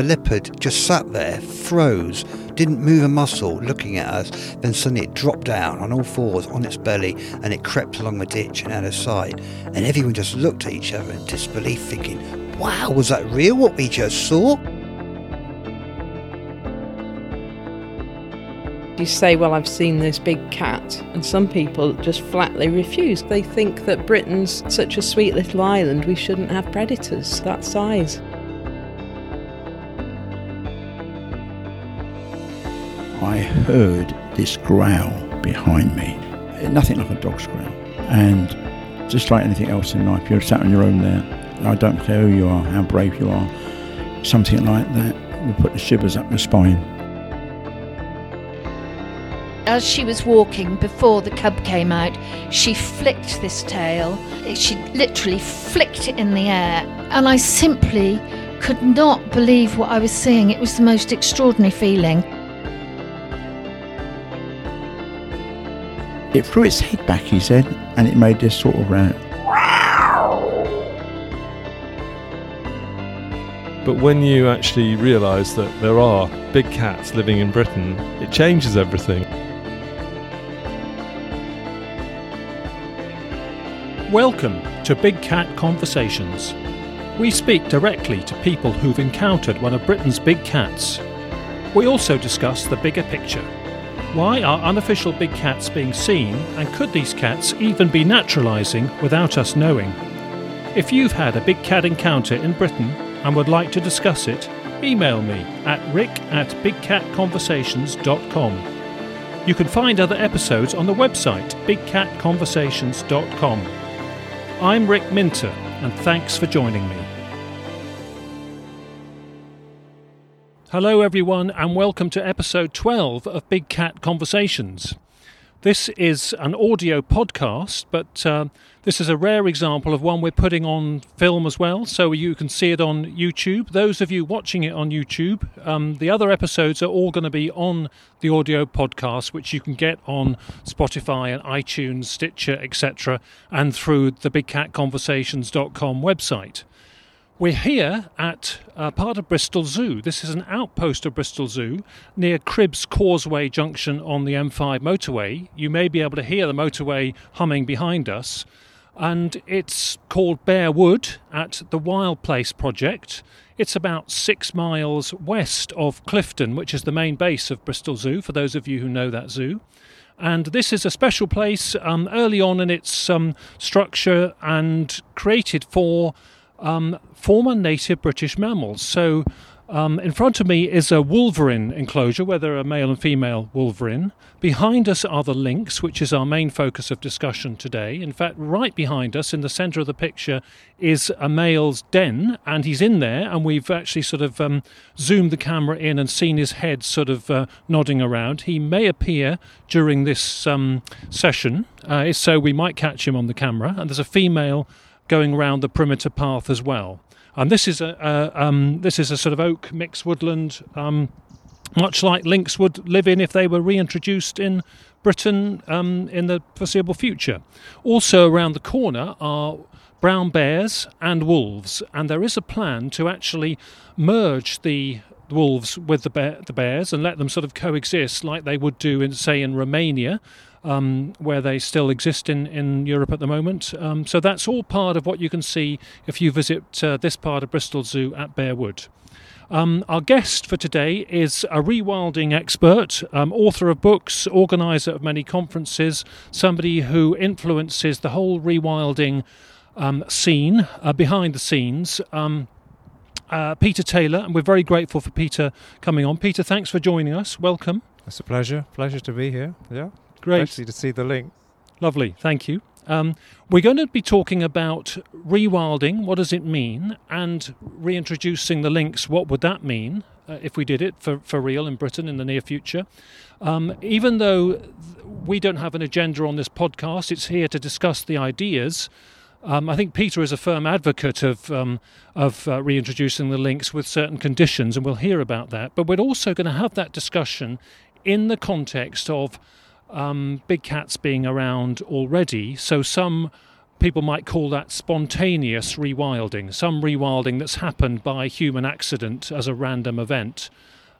The leopard just sat there, froze, didn't move a muscle, looking at us. Then suddenly it dropped down on all fours on its belly and it crept along the ditch and out of sight. And everyone just looked at each other in disbelief, thinking, wow, was that real what we just saw? You say, Well, I've seen this big cat, and some people just flatly refuse. They think that Britain's such a sweet little island, we shouldn't have predators that size. I heard this growl behind me, nothing like a dog's growl. And just like anything else in life, you're sat on your own there. I don't care who you are, how brave you are, something like that will put the shivers up your spine. As she was walking before the cub came out, she flicked this tail. She literally flicked it in the air. And I simply could not believe what I was seeing. It was the most extraordinary feeling. It threw its head back, he said, and it made this sort of round. But when you actually realise that there are big cats living in Britain, it changes everything. Welcome to Big Cat Conversations. We speak directly to people who've encountered one of Britain's big cats. We also discuss the bigger picture. Why are unofficial big cats being seen, and could these cats even be naturalising without us knowing? If you've had a big cat encounter in Britain and would like to discuss it, email me at rick at bigcatconversations.com. You can find other episodes on the website bigcatconversations.com. I'm Rick Minter, and thanks for joining me. Hello, everyone, and welcome to episode 12 of Big Cat Conversations. This is an audio podcast, but uh, this is a rare example of one we're putting on film as well, so you can see it on YouTube. Those of you watching it on YouTube, um, the other episodes are all going to be on the audio podcast, which you can get on Spotify and iTunes, Stitcher, etc., and through the BigCatConversations.com website. We're here at uh, part of Bristol Zoo. This is an outpost of Bristol Zoo near Cribbs Causeway Junction on the M5 motorway. You may be able to hear the motorway humming behind us. And it's called Bear Wood at the Wild Place Project. It's about six miles west of Clifton, which is the main base of Bristol Zoo, for those of you who know that zoo. And this is a special place um, early on in its um, structure and created for um, former native British mammals. So, um, in front of me is a wolverine enclosure where there are male and female wolverine. Behind us are the lynx, which is our main focus of discussion today. In fact, right behind us in the centre of the picture is a male's den, and he's in there, and we've actually sort of um, zoomed the camera in and seen his head sort of uh, nodding around. He may appear during this um, session, uh, so we might catch him on the camera. And there's a female going around the perimeter path as well. And this is a, a um, this is a sort of oak mixed woodland, um, much like lynx would live in if they were reintroduced in Britain um, in the foreseeable future. Also around the corner are brown bears and wolves, and there is a plan to actually merge the wolves with the, bear, the bears and let them sort of coexist like they would do in say in Romania um, where they still exist in, in Europe at the moment. Um, so that's all part of what you can see if you visit uh, this part of Bristol Zoo at Bearwood. Um, our guest for today is a rewilding expert, um, author of books, organizer of many conferences, somebody who influences the whole rewilding um, scene uh, behind the scenes. Um, uh, Peter Taylor, and we're very grateful for Peter coming on. Peter, thanks for joining us. Welcome. It's a pleasure. Pleasure to be here. Yeah. Great. Especially to see the link. Lovely. Thank you. Um, we're going to be talking about rewilding. What does it mean? And reintroducing the lynx. What would that mean uh, if we did it for, for real in Britain in the near future? Um, even though we don't have an agenda on this podcast, it's here to discuss the ideas. Um, I think Peter is a firm advocate of um, of uh, reintroducing the lynx with certain conditions, and we'll hear about that. But we're also going to have that discussion in the context of um, big cats being around already. So some people might call that spontaneous rewilding, some rewilding that's happened by human accident as a random event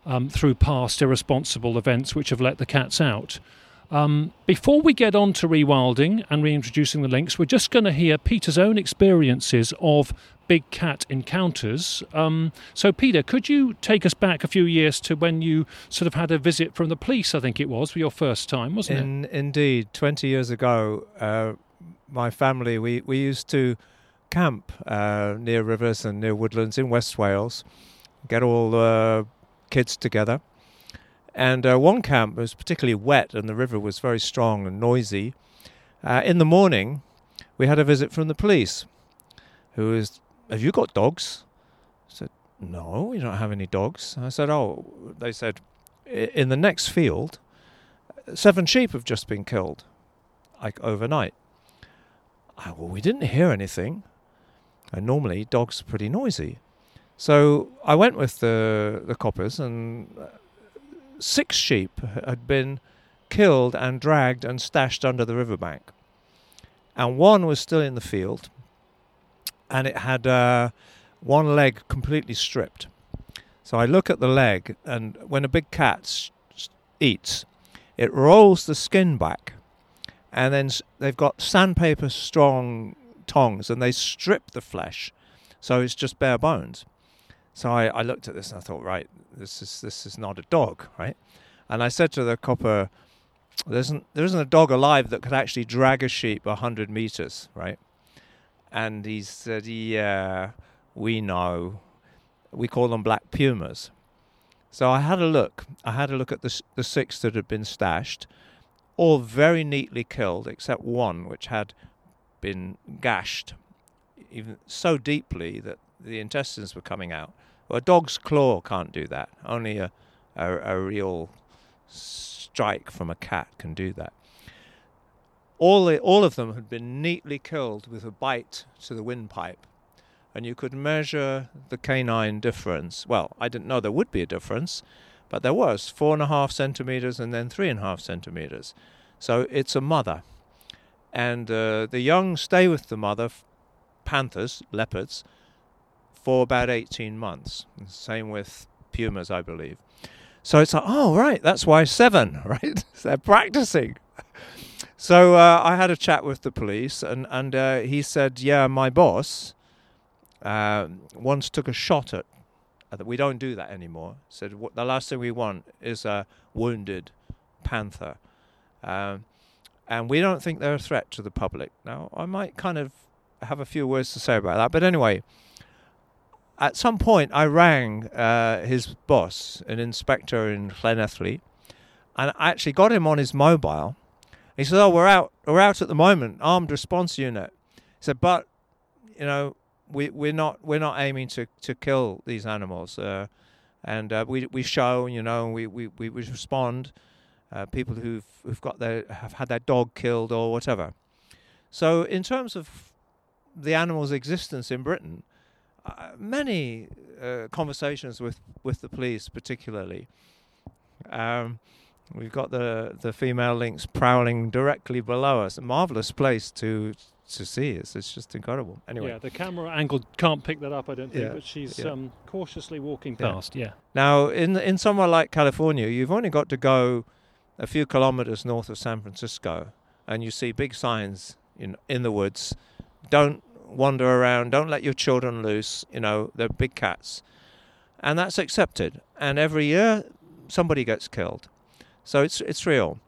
um, through past irresponsible events which have let the cats out. Um, before we get on to rewilding and reintroducing the lynx, we're just going to hear Peter's own experiences of big cat encounters. Um, so, Peter, could you take us back a few years to when you sort of had a visit from the police? I think it was for your first time, wasn't In, it? Indeed, twenty years ago, uh, my family we we used to camp uh, near rivers and near woodlands in West Wales, get all the kids together and uh, one camp was particularly wet and the river was very strong and noisy. Uh, in the morning, we had a visit from the police, who was, Have you got dogs? I said, No, we don't have any dogs. I said, Oh, they said, In the next field, seven sheep have just been killed, like overnight. I, well, we didn't hear anything. And normally, dogs are pretty noisy. So I went with the, the coppers and uh, six sheep had been killed and dragged and stashed under the riverbank. And one was still in the field, and it had uh, one leg completely stripped. So I look at the leg, and when a big cat eats, it rolls the skin back, and then they've got sandpaper strong tongs, and they strip the flesh, so it's just bare bones. So I, I looked at this and I thought, right, this is this is not a dog, right? And I said to the copper, there isn't there isn't a dog alive that could actually drag a sheep hundred meters, right? And he said, yeah, we know. We call them black pumas. So I had a look. I had a look at the the six that had been stashed, all very neatly killed, except one which had been gashed, even so deeply that the intestines were coming out. Well, a dog's claw can't do that. Only a, a, a real strike from a cat can do that. All, the, all of them had been neatly killed with a bite to the windpipe. And you could measure the canine difference. Well, I didn't know there would be a difference, but there was four and a half centimeters and then three and a half centimeters. So it's a mother. And uh, the young stay with the mother, panthers, leopards, for about 18 months. Same with pumas, I believe. So it's like, oh, right, that's why seven, right? They're practicing. So uh, I had a chat with the police, and, and uh, he said, yeah, my boss uh, once took a shot at, that. we don't do that anymore. Said, the last thing we want is a wounded panther. Um, and we don't think they're a threat to the public. Now, I might kind of have a few words to say about that, but anyway, at some point, I rang uh, his boss, an inspector in Llanelli, and I actually got him on his mobile. He said, "Oh, we're out. We're out at the moment. Armed response unit." He said, "But you know, we we're not we're not aiming to to kill these animals, uh, and uh, we we show you know we we we respond. Uh, people who've who've got their have had their dog killed or whatever. So in terms of the animal's existence in Britain." Uh, many uh, conversations with, with the police, particularly. Um, we've got the, the female lynx prowling directly below us. A marvelous place to to see. It's, it's just incredible. Anyway. Yeah, the camera angle can't pick that up, I don't think, yeah. but she's yeah. um, cautiously walking past, yeah. yeah. Now, in, in somewhere like California, you've only got to go a few kilometers north of San Francisco and you see big signs in, in the woods. Don't wander around. Don't let your children loose. You know, they're big cats. And that's accepted. And every year, somebody gets killed. So it's it's real.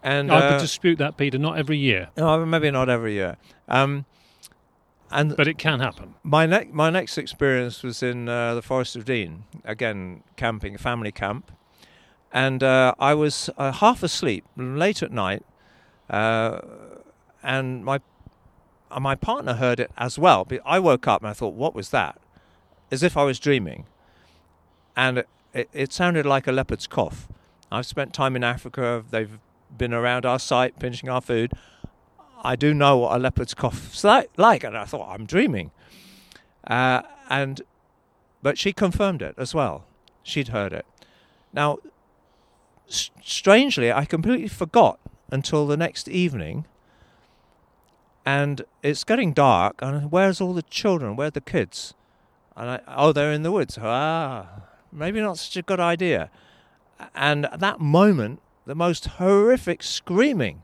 And I would uh, dispute that, Peter. Not every year. No, maybe not every year. Um, and but it can happen. My next my next experience was in uh, the Forest of Dean. Again, camping, family camp, and uh, I was uh, half asleep late at night, uh, and my and my partner heard it as well. But I woke up and I thought, what was that? As if I was dreaming. And it, it sounded like a leopard's cough. I've spent time in Africa. They've been around our site pinching our food. I do know what a leopard's cough's like, and I thought I'm dreaming. Uh, and but she confirmed it as well. She'd heard it. Now, s- strangely, I completely forgot until the next evening and it's getting dark. And where's all the children? Where are the kids? And I, oh, they're in the woods. Ah, maybe not such a good idea. And at that moment, the most horrific screaming.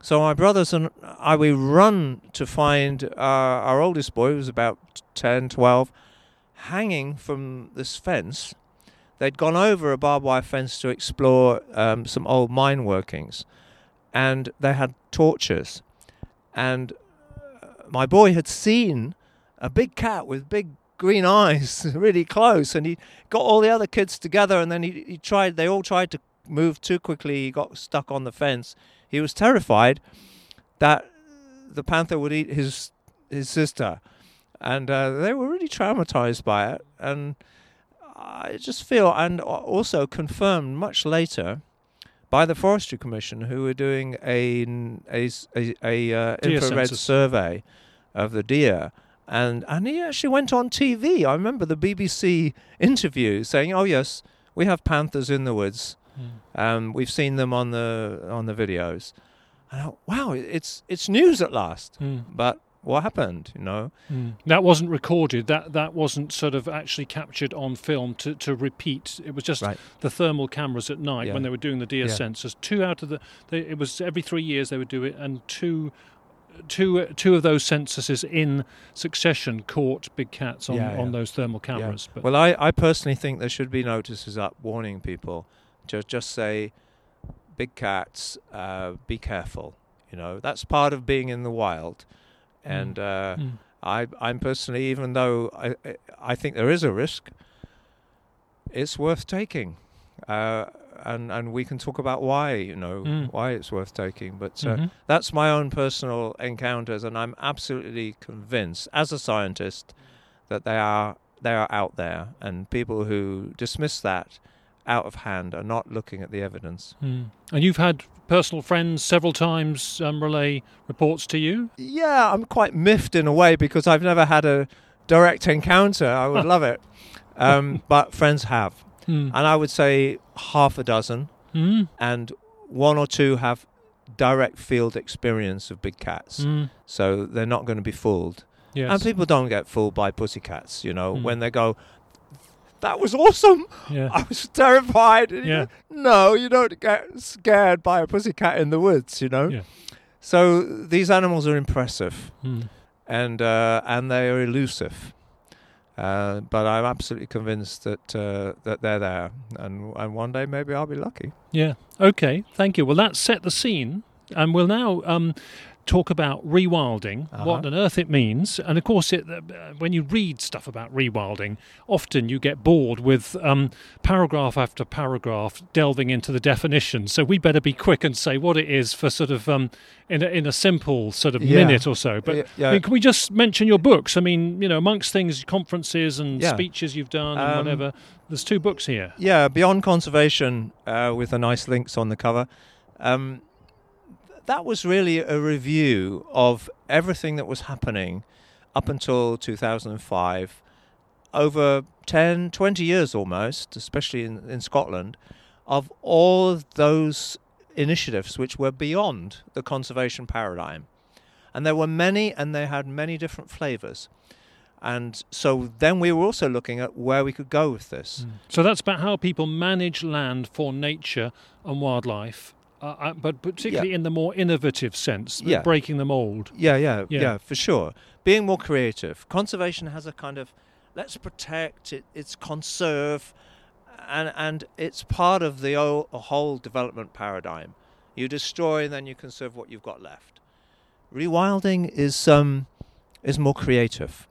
So my brothers and I, we run to find uh, our oldest boy, who was about 10, 12, hanging from this fence. They'd gone over a barbed wire fence to explore um, some old mine workings, and they had torches. And uh, my boy had seen a big cat with big green eyes really close, and he got all the other kids together, and then he, he tried. They all tried to move too quickly. He got stuck on the fence. He was terrified that the panther would eat his his sister, and uh, they were really traumatized by it. And I just feel, and also confirmed much later by the Forestry Commission, who were doing a a, a, a uh, infrared census. survey of the deer. And, and he actually went on TV. I remember the BBC interview saying, "Oh yes, we have panthers in the woods. Um, we've seen them on the on the videos. And I, wow, it's it's news at last. Mm. But what happened? You know, Mm. That wasn't recorded. That that wasn't sort of actually captured on film to, to repeat. It was just Right. the thermal cameras at night Yeah. when they were doing the deer Yeah. census. Two out of the they, it was every three years they would do it, and two. Two, two of those censuses in succession caught big cats on, Yeah, yeah. on those thermal cameras. But well, I, I personally think there should be notices up warning people to just say, big cats, uh, be careful. You know, that's part of being in the wild. And uh, Mm. I, I'm personally, even though I, I- I think there is a risk, it's worth taking. Uh, and, and we can talk about why, you know, Mm. why it's worth taking. But uh, Mhm. that's my own personal encounters, and I'm absolutely convinced, as a scientist, that they are they are out there, and people who dismiss that out of hand are not looking at the evidence. Mm. And you've had personal friends several times um, relay reports to you. Yeah, I'm quite miffed in a way because I've never had a direct encounter. I would love it, um, but friends have, Mm. and I would say half a dozen, Mm. and one or two have direct field experience of big cats, Mm. so they're not going to be fooled. Yes. And people don't get fooled by pussycats, you know, Mm. when they go, that was awesome. yeah. I was terrified. Yeah. No, you don't get scared by a pussycat in the woods, you know. Yeah. So these animals are impressive Mm. and uh, and they are elusive. Uh, but I'm absolutely convinced that uh, that they're there, and and one day maybe I'll be lucky. Yeah. Okay. Thank you. Well, that set the scene, and we'll now um, talk about rewilding, what Uh-huh. on earth it means, and of course, it, uh, when you read stuff about rewilding, often you get bored with um, paragraph after paragraph delving into the definition. So we better be quick and say what it is for sort of um, in a, in a simple sort of Yeah. minute or so. But Yeah, I mean, can we just mention your books? I mean, you know, amongst things, conferences and speeches you've done and Um, whatever. There's two books here. Yeah, Beyond Conservation uh, with the nice lynx on the cover. Um, that was really a review of everything that was happening up until 2005 over 10, 20 years almost, especially in, in Scotland, of all those initiatives which were beyond the conservation paradigm. And there were many, and they had many different flavours. And so then we were also looking at where we could go with this. Mm. So that's about how people manage land for nature and wildlife, uh, uh, but particularly in the more innovative sense, Yeah. breaking the mold. Yeah, yeah, Yeah. yeah, for sure. Being more creative. Conservation has a kind of let's protect it, it's conserve, and and it's part of the whole, whole development paradigm. You destroy, and then you conserve what you've got left. Rewilding is um is more creative.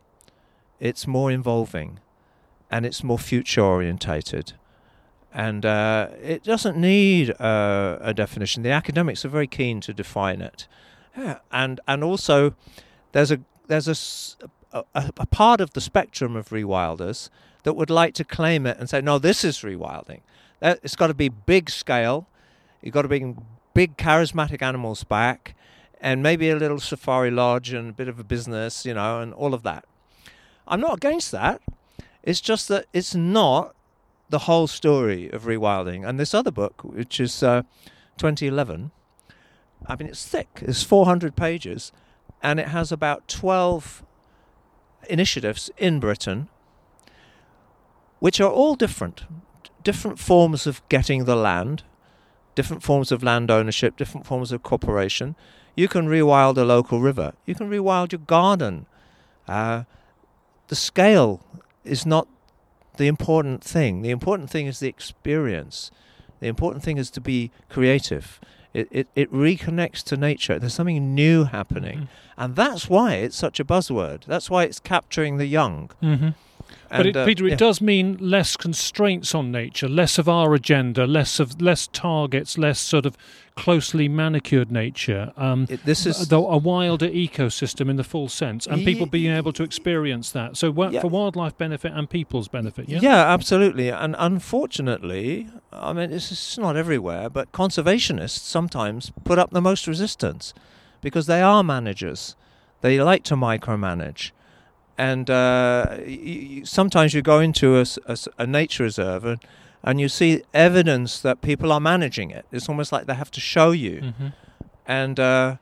It's more involving, and it's more future orientated. And uh, it doesn't need uh, a definition. The academics are very keen to define it. Yeah, and and also there's a there's a, a- a part of the spectrum of rewilders that would like to claim it and say no this is rewilding. It's got to be big scale. You've got to bring big charismatic animals back and maybe a little safari lodge and a bit of a business you know and all of that. I'm not against that. It's just that it's not the whole story of rewilding and this other book which is uh, 2011 I mean, it's thick. It's 400 pages, and it has about 12 initiatives in Britain, which are all different. Different forms of getting the land, different forms of land ownership, different forms of cooperation. You can rewild a local river, you can rewild your garden. Uh, the scale is not the important thing. The important thing is the experience. The important thing is to be creative. It, it, it reconnects to nature. There's something new happening. Mhm. And that's why it's such a buzzword. That's why it's capturing the young. Mm-hmm. But it, uh, Peter, it yeah. does mean less constraints on nature, less of our agenda, less of less targets, less sort of closely manicured nature. Um, It- this is though a wilder ecosystem in the full sense, and people being able to experience that. So Yeah. for wildlife benefit and people's benefit. Yeah. Yeah, absolutely. And unfortunately, I mean, it's, it's not everywhere, but conservationists sometimes put up the most resistance because they are managers. They like to micromanage. And uh, sometimes you go into a nature reserve and, and you see evidence that people are managing it. It's almost like they have to show you. hmm and uh,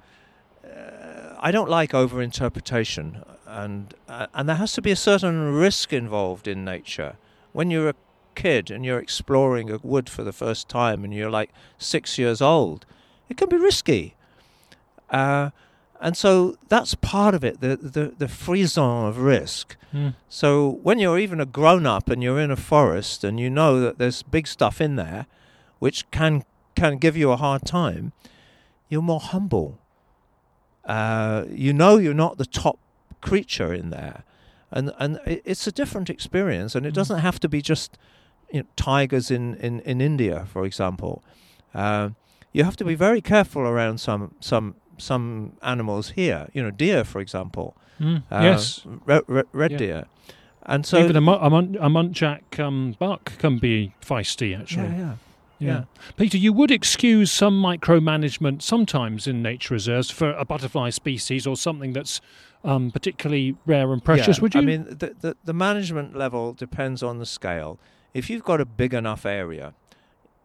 uh, I don't like overinterpretation, and uh, and there has to be a certain risk involved in nature. When you're a kid and you're exploring a wood for the first time, and you're like six years old, it can be risky. And so that's part of it, the, the, the frisson of risk. Mm. So when you're even a grown up and you're in a forest and you know that there's big stuff in there which can can give you a hard time, you're more humble. Uh, you know you're not the top creature in there. And and it's a different experience and it Mm. doesn't have to be just you know, tigers in, in, in India, for example. Uh, you have to be very careful around some some some animals here. You know, deer, for example. Mm. Uh, yes. Red, red, red Yeah. deer. And so Even a, mu- a, mun- a muntjac um, buck can be feisty, actually. yeah, yeah. Yeah. Yeah. Peter, you would excuse some micromanagement sometimes in nature reserves for a butterfly species or something that's um, particularly rare and precious, Yeah, would you? I mean, the, the the management level depends on the scale. If you've got a big enough area,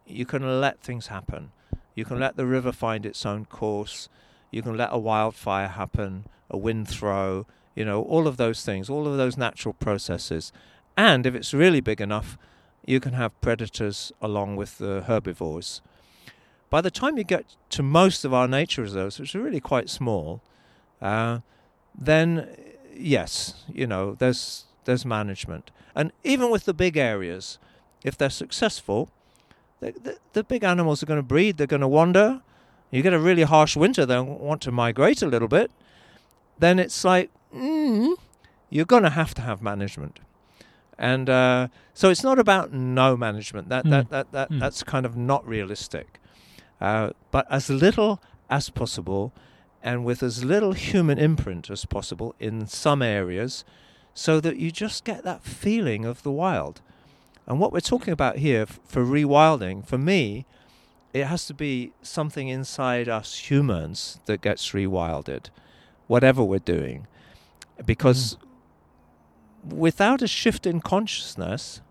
you can let things happen. You can let the river find its own course. You can let a wildfire happen, a wind throw. You know, all of those things, all of those natural processes. And if it's really big enough, you can have predators along with the herbivores. By the time you get to most of our nature reserves, which are really quite small, uh, then yes, you know, there's there's management, and even with the big areas, if they're successful, the the, the big animals are going to breed. They're going to wander. You get a really harsh winter, they want to migrate a little bit. Then it's like, mm, you're going to have to have management, and uh, so it's not about no management. That Mm. that that, that Mm. that's kind of not realistic. Uh, but as little as possible, and with as little human imprint as possible in some areas, so that you just get that feeling of the wild. And what we're talking about here f- for rewilding, for me, it has to be something inside us humans that gets rewilded, whatever we're doing. Because hmm. without a shift in consciousness,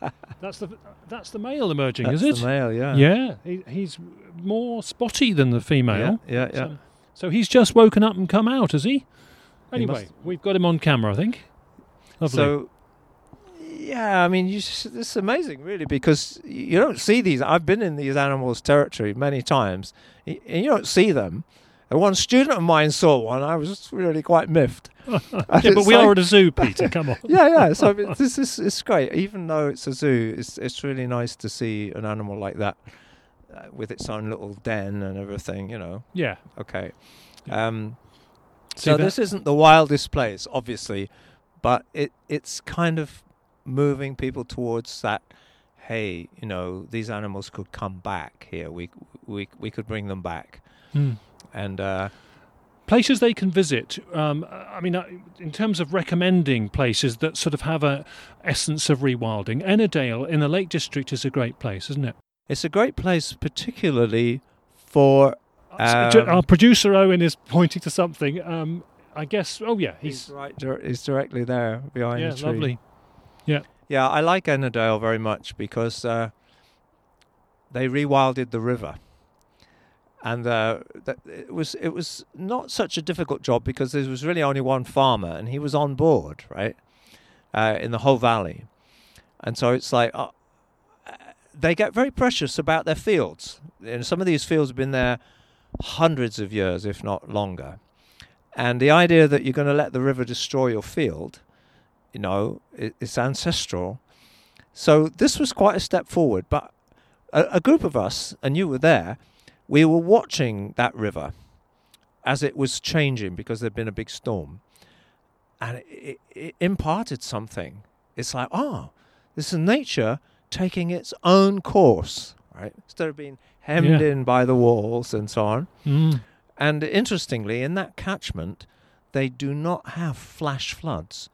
that's the that's the male emerging, that's is it? the male, yeah. yeah, he, he's more spotty than the female. Yeah, yeah, yeah. So, so he's just woken up and come out, has he? He Anyway, must- we've got him on camera, I think. Lovely. So, yeah, I mean, you just, it's amazing, really, because you don't see these. I've been in these animals' territory many times, and you don't see them. And one student of mine saw one. I was really quite miffed. yeah, but we are at a zoo, Peter. Come on. yeah, yeah. So I mean, this is it's great. Even though it's a zoo, it's it's really nice to see an animal like that uh, with its own little den and everything. You know. Yeah. Okay. Yeah. Um, so that? this isn't the wildest place, obviously, but it it's kind of moving people towards that. Hey, you know, these animals could come back here. We we we could bring them back, Hmm. and uh, places they can visit. Um, I mean, uh, in terms of recommending places that sort of have a essence of rewilding, Ennerdale in the Lake District is a great place, isn't it? it's a great place, particularly for. Uh, so Um, Our producer Owen is pointing to something. Um, I guess. Oh yeah, He's he's right. dir- He's directly there behind yeah, the tree. lovely. Yeah, Yeah, I like Ennerdale very much because uh, they rewilded the river, and uh, it was it was not such a difficult job because there was really only one farmer, and he was on board, right, uh, in the whole valley, and so it's like. Uh, they get very precious about their fields. And some of these fields have been there hundreds of years, if not longer. And the idea that you're going to let the river destroy your field, you know, it's ancestral. So this was quite a step forward. But a, a group of us, and you were there, we were watching that river as it was changing because there'd been a big storm. And it, it imparted something. It's like, oh, this is nature taking its own course, right? Instead of being hemmed Yeah. in by the walls and so on. Mm. And interestingly, in that catchment, they do not have flash floods.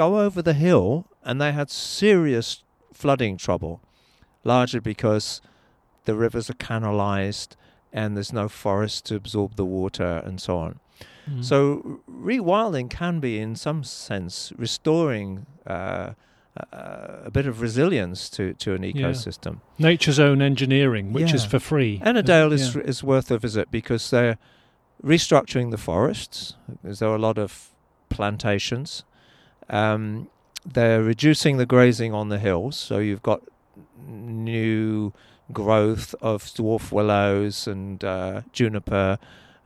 Go over the hill, and they had serious flooding trouble, largely because the rivers are canalized and there's no forest to absorb the water and so on. Mm. So rewilding can be, in some sense, restoring uh, uh, a bit of resilience to, to an Yeah. ecosystem. nature's own engineering, which is for free. Ennerdale is Yeah. is worth a visit because they're restructuring the forests. There are a lot of plantations. Um, they're reducing the grazing on the hills, so you've got new growth of dwarf willows and uh, juniper.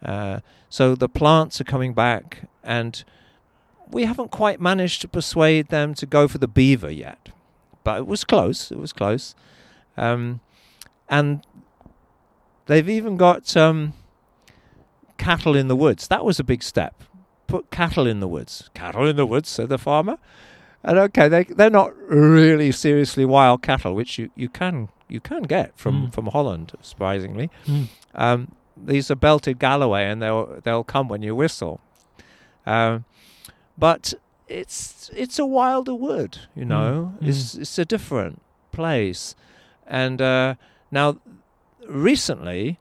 Uh, so the plants are coming back, and we haven't quite managed to persuade them to go for the beaver yet, but it was close. It was close, um, and they've even got um, cattle in the woods. That was a big step. Put cattle in the woods. Cattle in the woods, said the farmer. And okay, they they're not really seriously wild cattle, which you, you can you can get from, Mm. from Holland, surprisingly. Mm. Um, these are belted Galloway, and they'll they'll come when you whistle. Um, but it's it's a wilder wood, you know. Mm. It's it's a different place, and uh, now recently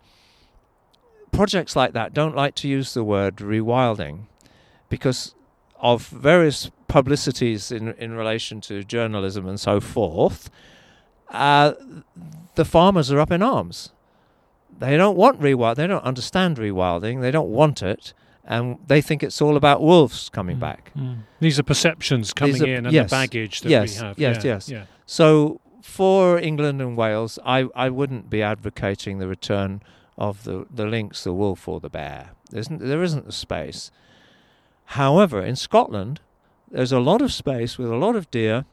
projects like that don't like to use the word rewilding because of various publicities in in relation to journalism and so forth. Uh, the farmers are up in arms. They don't want rewilding, They don't understand rewilding. They don't want it, and they think it's all about wolves coming Mm. back. Mm. These are perceptions coming are- in and yes. the baggage that Yes, we have. yes, yeah, yes. Yeah. So for England and Wales, I, I wouldn't be advocating the return of the, the lynx, the wolf, or the bear. There isn't, there isn't the space. However, in Scotland, there's a lot of space with a lot of deer,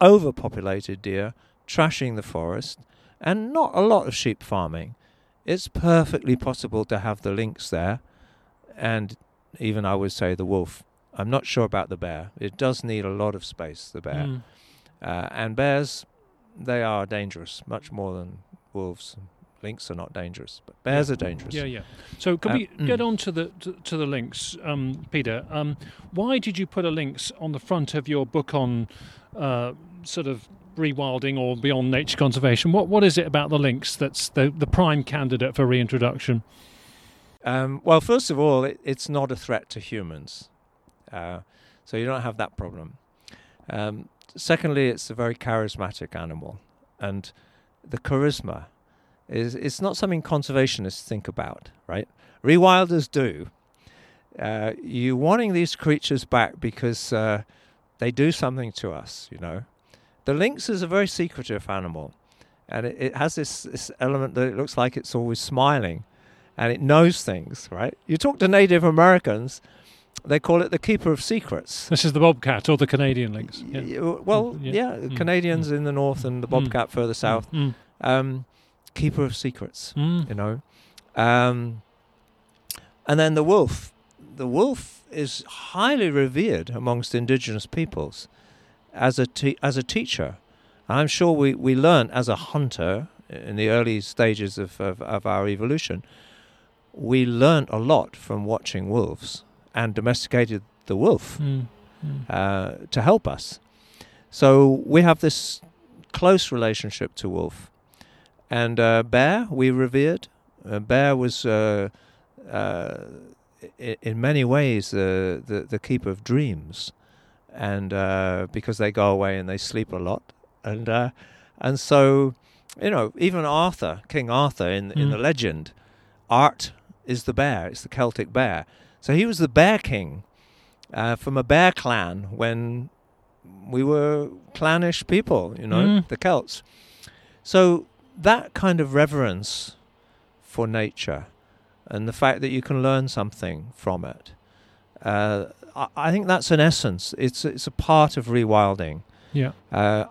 overpopulated deer, trashing the forest, and not a lot of sheep farming. It's perfectly possible to have the lynx there, and even I would say the wolf. I'm not sure about the bear. It does need a lot of space, the bear. Mm. Uh, and bears, they are dangerous, much more than wolves. Lynx are not dangerous, but bears are dangerous. Yeah, yeah. So can Uh, we get mm. on to the to, to the lynx, um, Peter? Um, why did you put a lynx on the front of your book on uh, sort of rewilding or beyond nature conservation? What what is it about the lynx that's the the prime candidate for reintroduction? Um, well, first of all, it, it's not a threat to humans, uh, so you don't have that problem. Um, secondly, it's a very charismatic animal, and the charisma is it's not something conservationists think about, right? Rewilders do. Uh, you wanting these creatures back because uh, they do something to us, you know. The lynx is a very secretive animal, and it, it has this, this element that it looks like it's always smiling and it knows things, right? You talk to Native Americans, they call it the keeper of secrets. This is the bobcat or the Canadian lynx. Yeah. Well, Mm, yeah. yeah, Mm, Canadians in the north and the Mm. bobcat further south. Mm, Um, keeper of secrets, mm, you know. Um, and then the wolf. The wolf is highly revered amongst indigenous peoples as a te- as a teacher. I'm sure we, we learned as a hunter in the early stages of, of, of our evolution, we learned a lot from watching wolves and domesticated the wolf mm, mm. uh, to help us. So we have this close relationship to wolf. And uh, bear, we revered. Uh, bear was, uh, uh, in many ways, uh, the, the keeper of dreams. And uh, because they go away and they sleep a lot. And, uh, and so you know, even Arthur, King Arthur in in Mm. the legend, Art is the bear. It's the Celtic bear. So he was the bear king uh, from a bear clan when we were clannish people, you know, Mm. the Celts. So that kind of reverence for nature and the fact that you can learn something from it, uh, I, I think that's an essence. It's it's a part of rewilding. Yeah. Uh,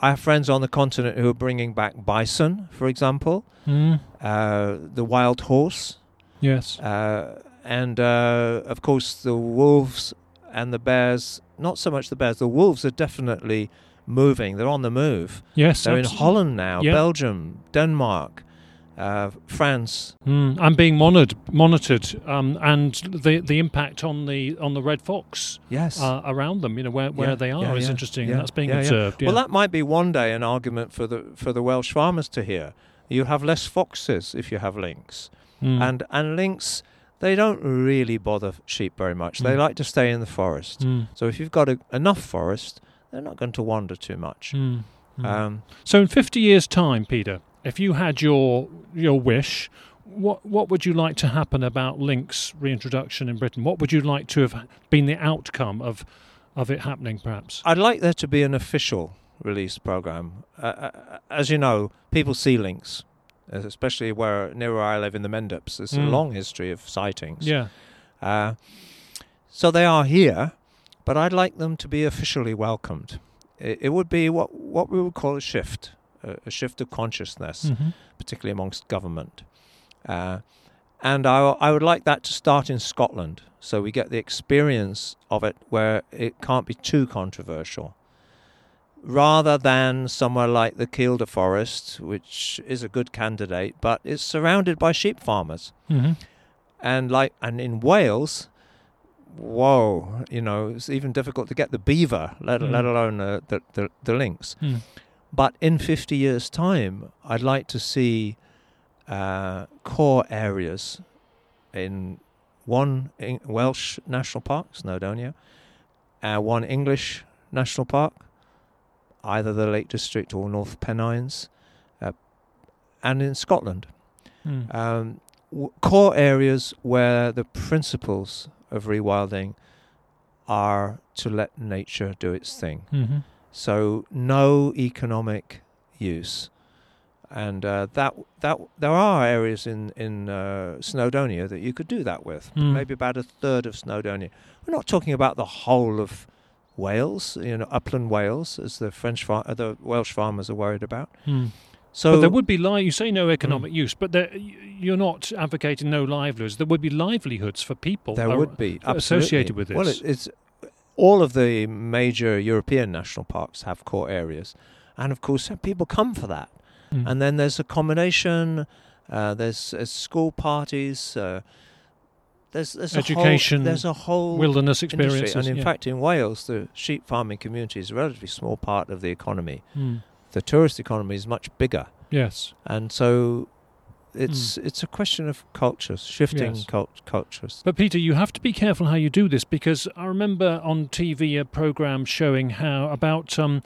I have friends on the continent who are bringing back bison, for example, Mm. uh, the wild horse, Yes. uh, and uh, of course the wolves and the bears. Not so much the bears. The wolves are definitely moving. They're on the move. Yes. They're in Holland now, Yeah. Belgium, Denmark, uh, France. Mm, and being monitored, monitored, um, and the the impact on the on the red fox Yes. uh, around them. You know where, where Yeah, they are yeah, is yeah, interesting. that's being observed. Yeah. Well, that might be one day an argument for the for the Welsh farmers to hear. You have less foxes if you have lynx, Mm. and and lynx they don't really bother sheep very much. They Mm. like to stay in the forest. Mm, So if you've got a, enough forest, they're not going to wander too much. mm, mm. Um, so in fifty years' time, Peter, if you had your your wish. What what would you like to happen about lynx reintroduction in Britain? What would you like to have been the outcome of of it happening? Perhaps. I'd like there to be an official release program. Uh, uh, as you know, people see lynx, especially where near where I live in the Mendips. There's Mm. a long history of sightings. Yeah. Uh, so they are here, but I'd like them to be officially welcomed. It, it would be what what we would call a shift, a, a shift of consciousness, Mhm. particularly amongst government. Uh, and I, I would like that to start in Scotland, so we get the experience of it where it can't be too controversial. Rather than somewhere like the Kielder Forest, which is a good candidate, but it's surrounded by sheep farmers Mhm. and like and in Wales, whoa, you know, it's even difficult to get the beaver, let Mm. let alone uh, the, the the lynx. Mm. But in fifty years' time, I'd like to see uh, core areas in one in Welsh national park, Snowdonia, uh, one English national park, either the Lake District or North Pennines, uh, and in Scotland Mm. um, w- core areas where the principles of rewilding are to let nature do its thing. Mhm. So no economic use, and uh, that that there are areas in in uh, Snowdonia that you could do that with. Mm. Maybe about a third of Snowdonia. We're not talking about the whole of Wales, you know, upland Wales, as the French far- uh, the Welsh farmers are worried about. Mm. So but there would be li- you say no economic Mm. use, but there, you're not advocating no livelihoods. There would be livelihoods for people. There ar- would be associated absolutely. with Well, this. it, it's all of the major European national parks have core areas, and of course, people come for that. Mm. And then there's accommodation. Uh, there's, there's school parties. Uh, there's, there's Education, A whole, there's a whole wilderness experience. And in yeah. fact, in Wales, the sheep farming community is a relatively small part of the economy. Mm. The tourist economy is much bigger, yes, and so it's it's a question of cultures, shifting Yes. cult- cultures. but Peter, you have to be careful how you do this because I remember on TV a program showing how about um,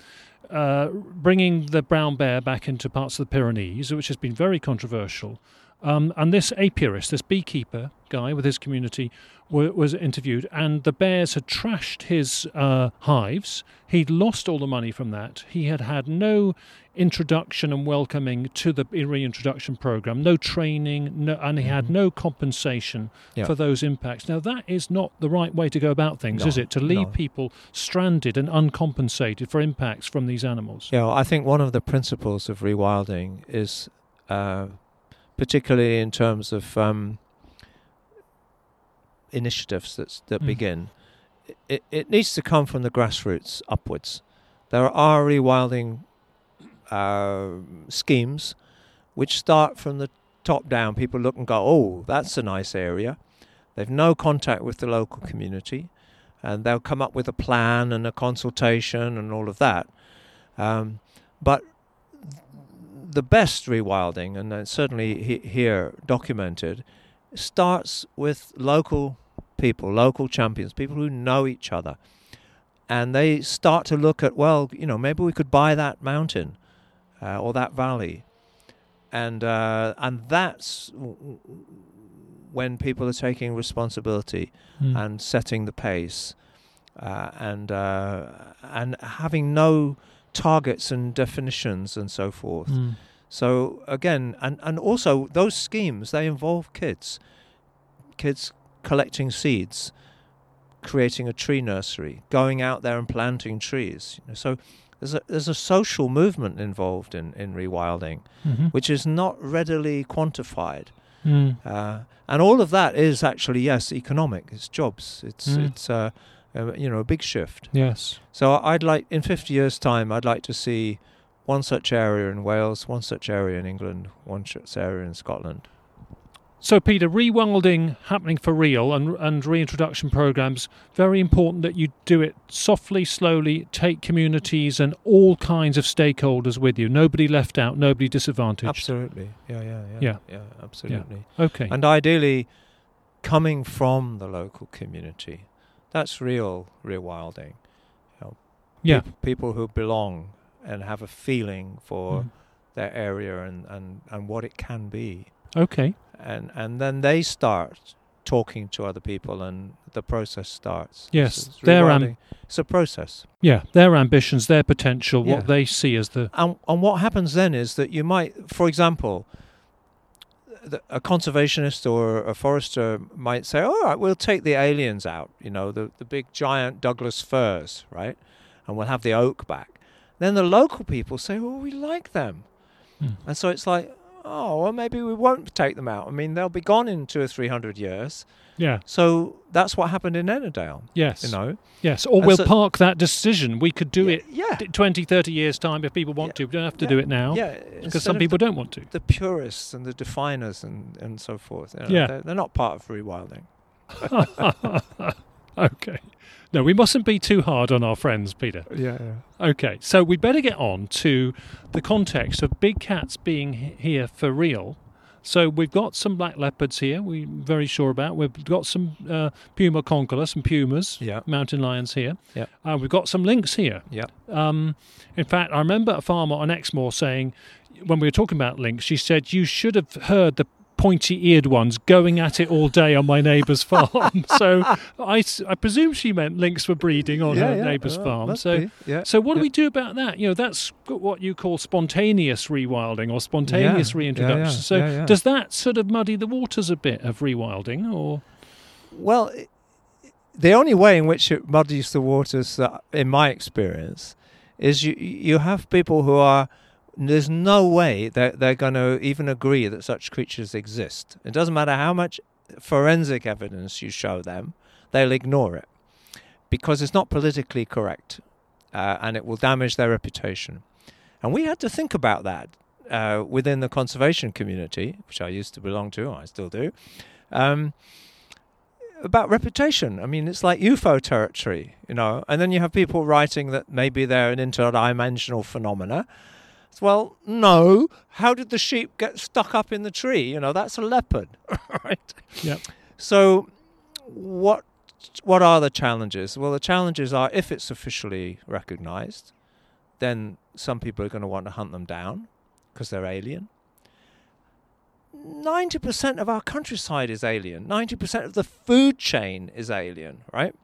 uh, bringing the brown bear back into parts of the Pyrenees, which has been very controversial. Um, and this apiarist, this beekeeper guy with his community, wa was interviewed, and the bears had trashed his uh, hives. He'd lost all the money from that. He had had no introduction and welcoming to the reintroduction program, no training, no, and he had Mhm. no compensation Yeah. for those impacts. Now, that is not the right way to go about things, No, is it? To leave no. people stranded and uncompensated for impacts from these animals. Yeah, I think one of the principles of rewilding is, uh, particularly in terms of um, initiatives that's, that Mm. begin, it, it needs to come from the grassroots upwards. There are rewilding uh, schemes which start from the top down. People look and go, oh, that's a nice area. They've no contact with the local community, and they'll come up with a plan and a consultation and all of that. Um, but the best rewilding, and it's certainly he- here documented, starts with local people, local champions, people who know each other. And they start to look at, well, you know, maybe we could buy that mountain. uh, or that valley, and uh, and that's when people are taking responsibility Mm. and setting the pace, uh, and uh, and having no targets and definitions and so forth. Mm. So again, and and also those schemes they involve kids, kids collecting seeds, creating a tree nursery, going out there and planting trees. You know, so there's a there's a social movement involved in in rewilding, Mhm. which is not readily quantified. Mm. Uh, and all of that is actually yes economic. It's jobs. It's Mm. it's uh, uh, you know a big shift. Yes. So I'd like in 50 years' time, I'd like to see one such area in Wales, one such area in England, one such area in Scotland. So, Peter, rewilding happening for real and, and reintroduction programs, very important that you do it softly, slowly, take communities and all kinds of stakeholders with you. Nobody left out, nobody disadvantaged. Absolutely. Yeah, yeah, yeah. Yeah. Yeah, absolutely. Okay. And ideally, coming from the local community. That's real rewilding. You know, yeah. peop- people who belong and have a feeling for Mm. their area and, and, and what it can be. Okay. and and then they start talking to other people and the process starts Yes, So it's their am- it's a process Yeah. Their ambitions, their potential, Yeah. what they see as the. and and what happens then is that you might for example a conservationist or a forester might say all right we'll take the aliens out you know the the big giant douglas firs right? And we'll have the oak back. Then the local people say well we like them. Hmm. And so it's like, oh, well, maybe we won't take them out. I mean, they'll be gone in two or three hundred years. Yeah. So that's what happened in Ennerdale, Yes. you know. Yes. Or And we'll so- park that decision. We could do yeah, it Yeah. d- 20, 30 years' time if people want to. We don't have to do it now. Yeah. Because some people the, don't want to. the purists and the definers and, and so forth. you know, Yeah. They're, they're not part of rewilding. okay. No, we mustn't be too hard on our friends, Peter. Yeah. Okay, so we better get on to the context of big cats being here for real. So we've got some black leopards here. We're very sure about. We've got some uh, puma concolor, some pumas, Yeah. mountain lions here. Yeah. Uh, we've got some lynx here. Yeah. Um, in fact, I remember a farmer on Exmoor saying, when we were talking about lynx, she said you should have heard the pointy-eared ones going at it all day on my neighbour's farm. so I, I presume she meant lynx were breeding on her neighbour's well, farm. So yeah. so what do we do about that? You know, that's what you call spontaneous rewilding or spontaneous Yeah, reintroduction. yeah, yeah, so yeah, yeah. does that sort of muddy the waters a bit of rewilding or Well, the only way in which it muddies the waters, that, in my experience, is you you have people who are. There's no way that they're going to even agree that such creatures exist. It doesn't matter how much forensic evidence you show them, they'll ignore it because it's not politically correct, uh, and it will damage their reputation. And we had to think about that uh, within the conservation community, which I used to belong to, I still do. Um, about reputation. I mean, it's like UFO territory, you know. And then you have people writing that maybe they're an interdimensional phenomena. Well, no. How did the sheep get stuck up in the tree? You know, that's a leopard, right? Yep. So, what what are the challenges? Well, the challenges are if it's officially recognised, then some people are going to want to hunt them down because they're alien. 90% of our countryside is alien. 90% of the food chain is alien, right?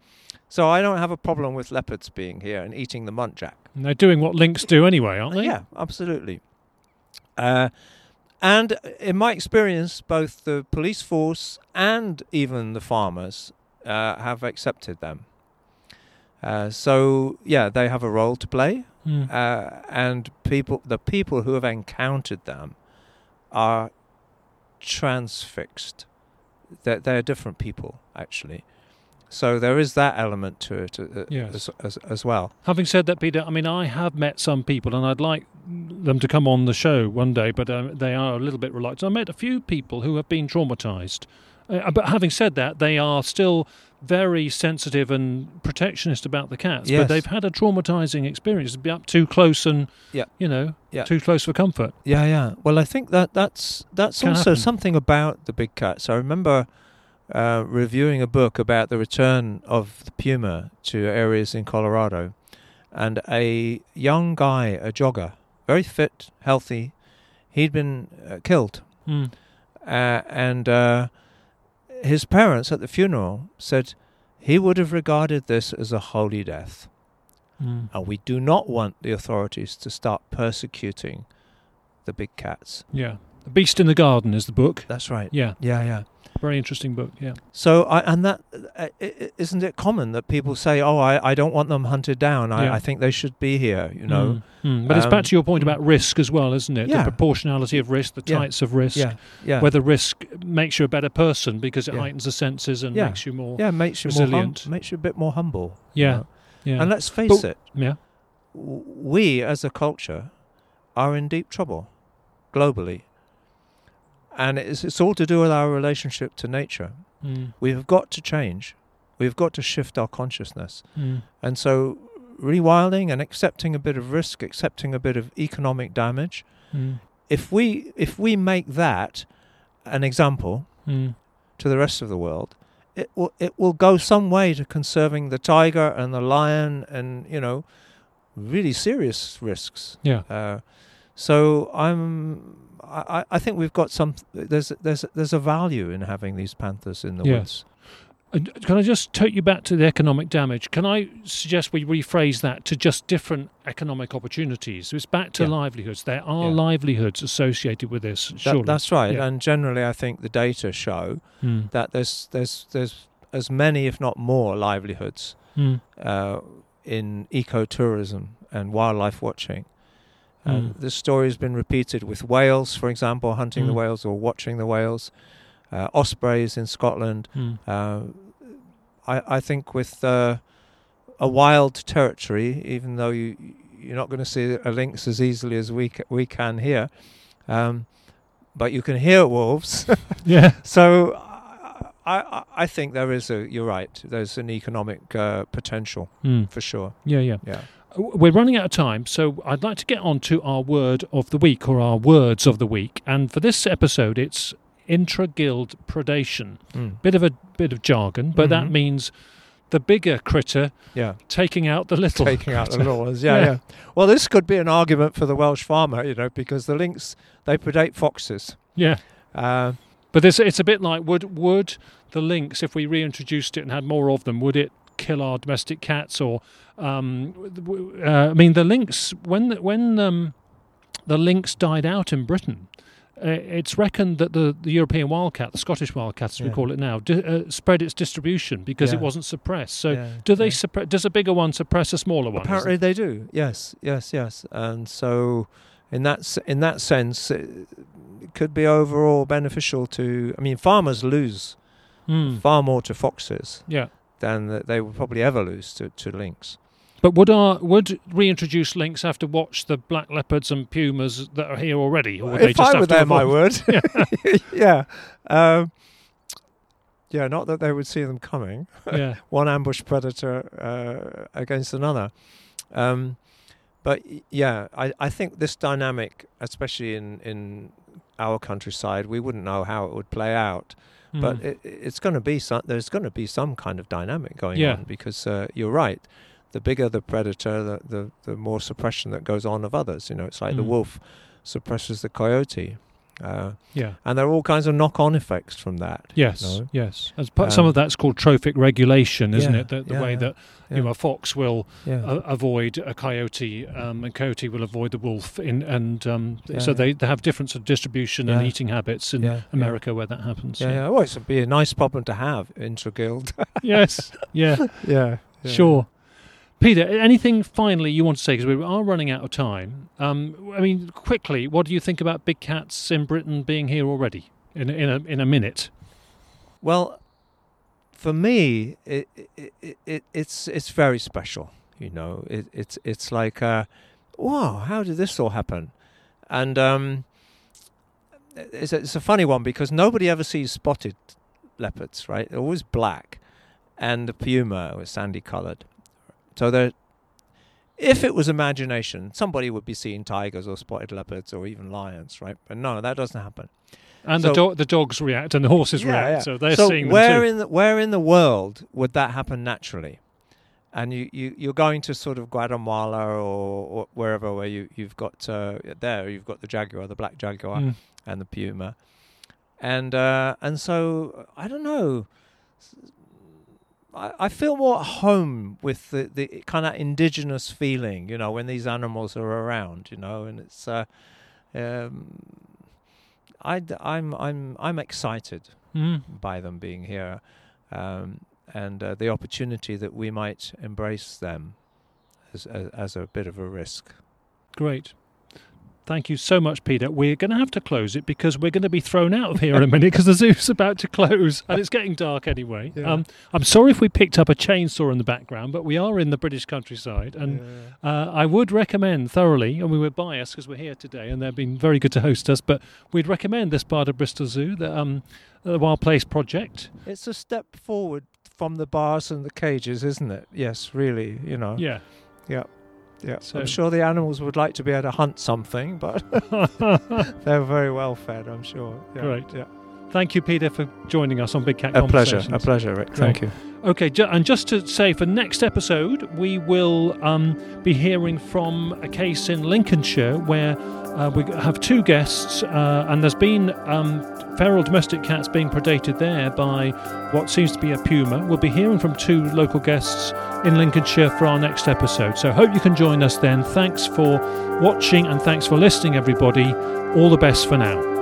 So I don't have a problem with leopards being here and eating the muntjac. and they're doing what lynx do anyway, aren't they? Yeah, absolutely. Uh, and in my experience, both the police force and even the farmers uh, have accepted them. Uh, so yeah, they have a role to play, Mm. uh, and people, the people who have encountered them, are transfixed. They're, they're different people, actually. So there is that element to it uh, Yes. as, as, as well. Having said that, Peter, I mean, I have met some people, and I'd like them to come on the show one day, but um, they are a little bit reluctant. I met a few people who have been traumatized. Uh, but having said that, they are still very sensitive and protectionist about the cats. yes. But they've had a traumatizing experience. To be up too close and, Yeah. you know, Yeah. too close for comfort. Yeah, yeah. Well, I think that that's that's Can also happen. something about the big cats. I remember uh, reviewing a book about the return of the puma to areas in Colorado, and a young guy, a jogger, very fit, healthy. He'd been uh, killed, Mm. uh, and uh, his parents at the funeral said he would have regarded this as a holy death, Mm. and we do not want the authorities to start persecuting the big cats. Yeah. The Beast in the Garden is the book. That's right. Yeah. Yeah, yeah. Very interesting book. Yeah. So, I, and that uh, isn't it common that people say, "Oh, I, I don't want them hunted down. I, Yeah. I think they should be here." You know. Mm. Mm. But it's back Um, to your point about risk as well, isn't it? Yeah. The proportionality of risk, the Yeah. types of risk. Yeah, yeah, Whether risk makes you a better person because it heightens the senses and makes you more. yeah. Makes you more resilient. hum- makes you a bit more humble. you Yeah. know. Yeah. And let's face But- it, yeah. we as a culture are in deep trouble globally, and it's it's all to do with our relationship to nature. Mm. We've got to change. We've got to shift our consciousness. Mm. And so, rewilding and accepting a bit of risk, accepting a bit of economic damage. Mm. If we if we make that an example Mm. to the rest of the world, it will it will go some way to conserving the tiger and the lion and you know really serious risks. Yeah. Uh, so I'm. I, I think we've got some. There's there's there's a value in having these panthers in the Yes. woods. And can I just take you back to the economic damage? Can I suggest we rephrase that to just different economic opportunities? It's back to Yeah. livelihoods. There are Yeah. livelihoods associated with this. That- Surely. that's right. Yeah. And generally, I think the data show Mm. that there's there's there's as many, if not more, livelihoods Mm. uh, in ecotourism and wildlife watching. And Mm. this story has been repeated with whales, for example, hunting the Mm. whales or watching the whales, uh, ospreys in Scotland. Mm. Uh, I, I think with uh, a wild territory, even though you you're not going to see a lynx as easily as we ca- we can here, um, but you can hear wolves. Yeah. so I, I I think there is a you're right. There's an economic uh, potential Mm. for sure. Yeah. Yeah. Yeah. We're running out of time, so I'd like to get on to our word of the week or our words of the week. And for this episode, it's intra-guild predation. Mm. Bit of a bit of jargon, but that Mhm. means the bigger critter Yeah. taking out the little. Taking out the little ones. Yeah, Yeah. yeah. Well, this could be an argument for the Welsh farmer, you know, because the lynx they predate foxes. Yeah. Uh, But this, it's a bit like would would the lynx, if we reintroduced it and had more of them, would it kill our domestic cats? Or um, uh, I mean, the lynx when the, when um, the lynx died out in Britain, uh, it's reckoned that the, the European wildcat, the Scottish wildcat as we call it now, di- uh, spread its distribution because it wasn't suppressed. So yeah, do they yeah. suppre- does a bigger one suppress a smaller one? Apparently they do. Yes, yes, yes. And so, in that s- in that sense, it it could be overall beneficial to. I mean, farmers lose Hmm. far more to foxes Yeah. Than that they would probably ever lose to, to lynx. But would our would reintroduced lynx have to watch the black leopards and pumas that are here already, or would they if just I have were them, I would. yeah. Um, yeah, not that they would see them coming. yeah, one ambush predator uh, against another. Um, but yeah, I, I think this dynamic, especially in, in our countryside, we wouldn't know how it would play out. But Mm. it, it's going to be some. There's going to be some kind of dynamic going Yeah. on because uh, you're right. The bigger the predator, the, the the more suppression that goes on of others. You know, it's like the Mm. wolf suppresses the coyote, uh, yeah. and there are all kinds of knock-on effects from that. Yes, know? yes. As part, some Um, of that's called trophic regulation, isn't yeah, it? The, the yeah, way yeah, that you know a fox will uh, avoid a coyote, um, and coyote will avoid the wolf. In and um, so they, they have difference of distribution and eating habits in. America where that happens. Yeah, yeah. Well, it would be a nice problem to have, intra-guild. yes. Yeah. yeah, Sure. Peter, anything finally you want to say? Because we are running out of time. Um, I mean, quickly, what do you think about big cats in Britain being here already in in a, in a minute? Well, for me, it, it, it it's it's very special. You know, it, it's it's like, uh, wow, how did this all happen? And um, it's a, it's a funny one because nobody ever sees spotted leopards, right? They're always black, and the puma was sandy coloured. So they're if it was imagination, somebody would be seeing tigers or spotted leopards or even lions, right? But no, that doesn't happen. And the, do- the dogs react and the horses Yeah, react, yeah. so they're so seeing where in the, where in the world would that happen naturally? and you, you you're going to sort of Guatemala or, or wherever where you you've got uh, there you've got the jaguar, the black jaguar, Mm. and the puma, and uh, and so I don't know. I, I feel more at home with the, the kind of indigenous feeling, you know, when these animals are around, you know, and it's. Uh, um, I, am I'm I'm excited Mm. by them being here, um, and uh, the opportunity that we might embrace them as, as as a bit of a risk. Great. Thank you so much, Peter. We're going to have to close it because we're going to be thrown out of here in a minute because the zoo's about to close and it's getting dark anyway. Yeah. Um, I'm sorry if we picked up a chainsaw in the background, but we are in the British countryside and uh, I would recommend thoroughly, and we were biased because we're here today and they've been very good to host us, but we'd recommend this part of Bristol Zoo, the, um, the Wild Place Project. It's a step forward from the bars and the cages, isn't it? Yes, really. You know. Yeah. Yeah. So- I'm sure the animals would like to be able to hunt something, but they're very well fed. I'm sure. Yeah. Great. Yeah. Thank you, Peter, for joining us on Big Cat A pleasure. A pleasure, Rick. Thank you. Okay, ju- and just to say, for next episode, we will um, be hearing from a case in Lincolnshire where uh, we have two guests, uh, and there's been um, feral domestic cats being predated there by what seems to be a puma. We'll be hearing from two local guests in Lincolnshire for our next episode. So, hope you can join us then. Thanks for watching and thanks for listening, everybody. All the best for now.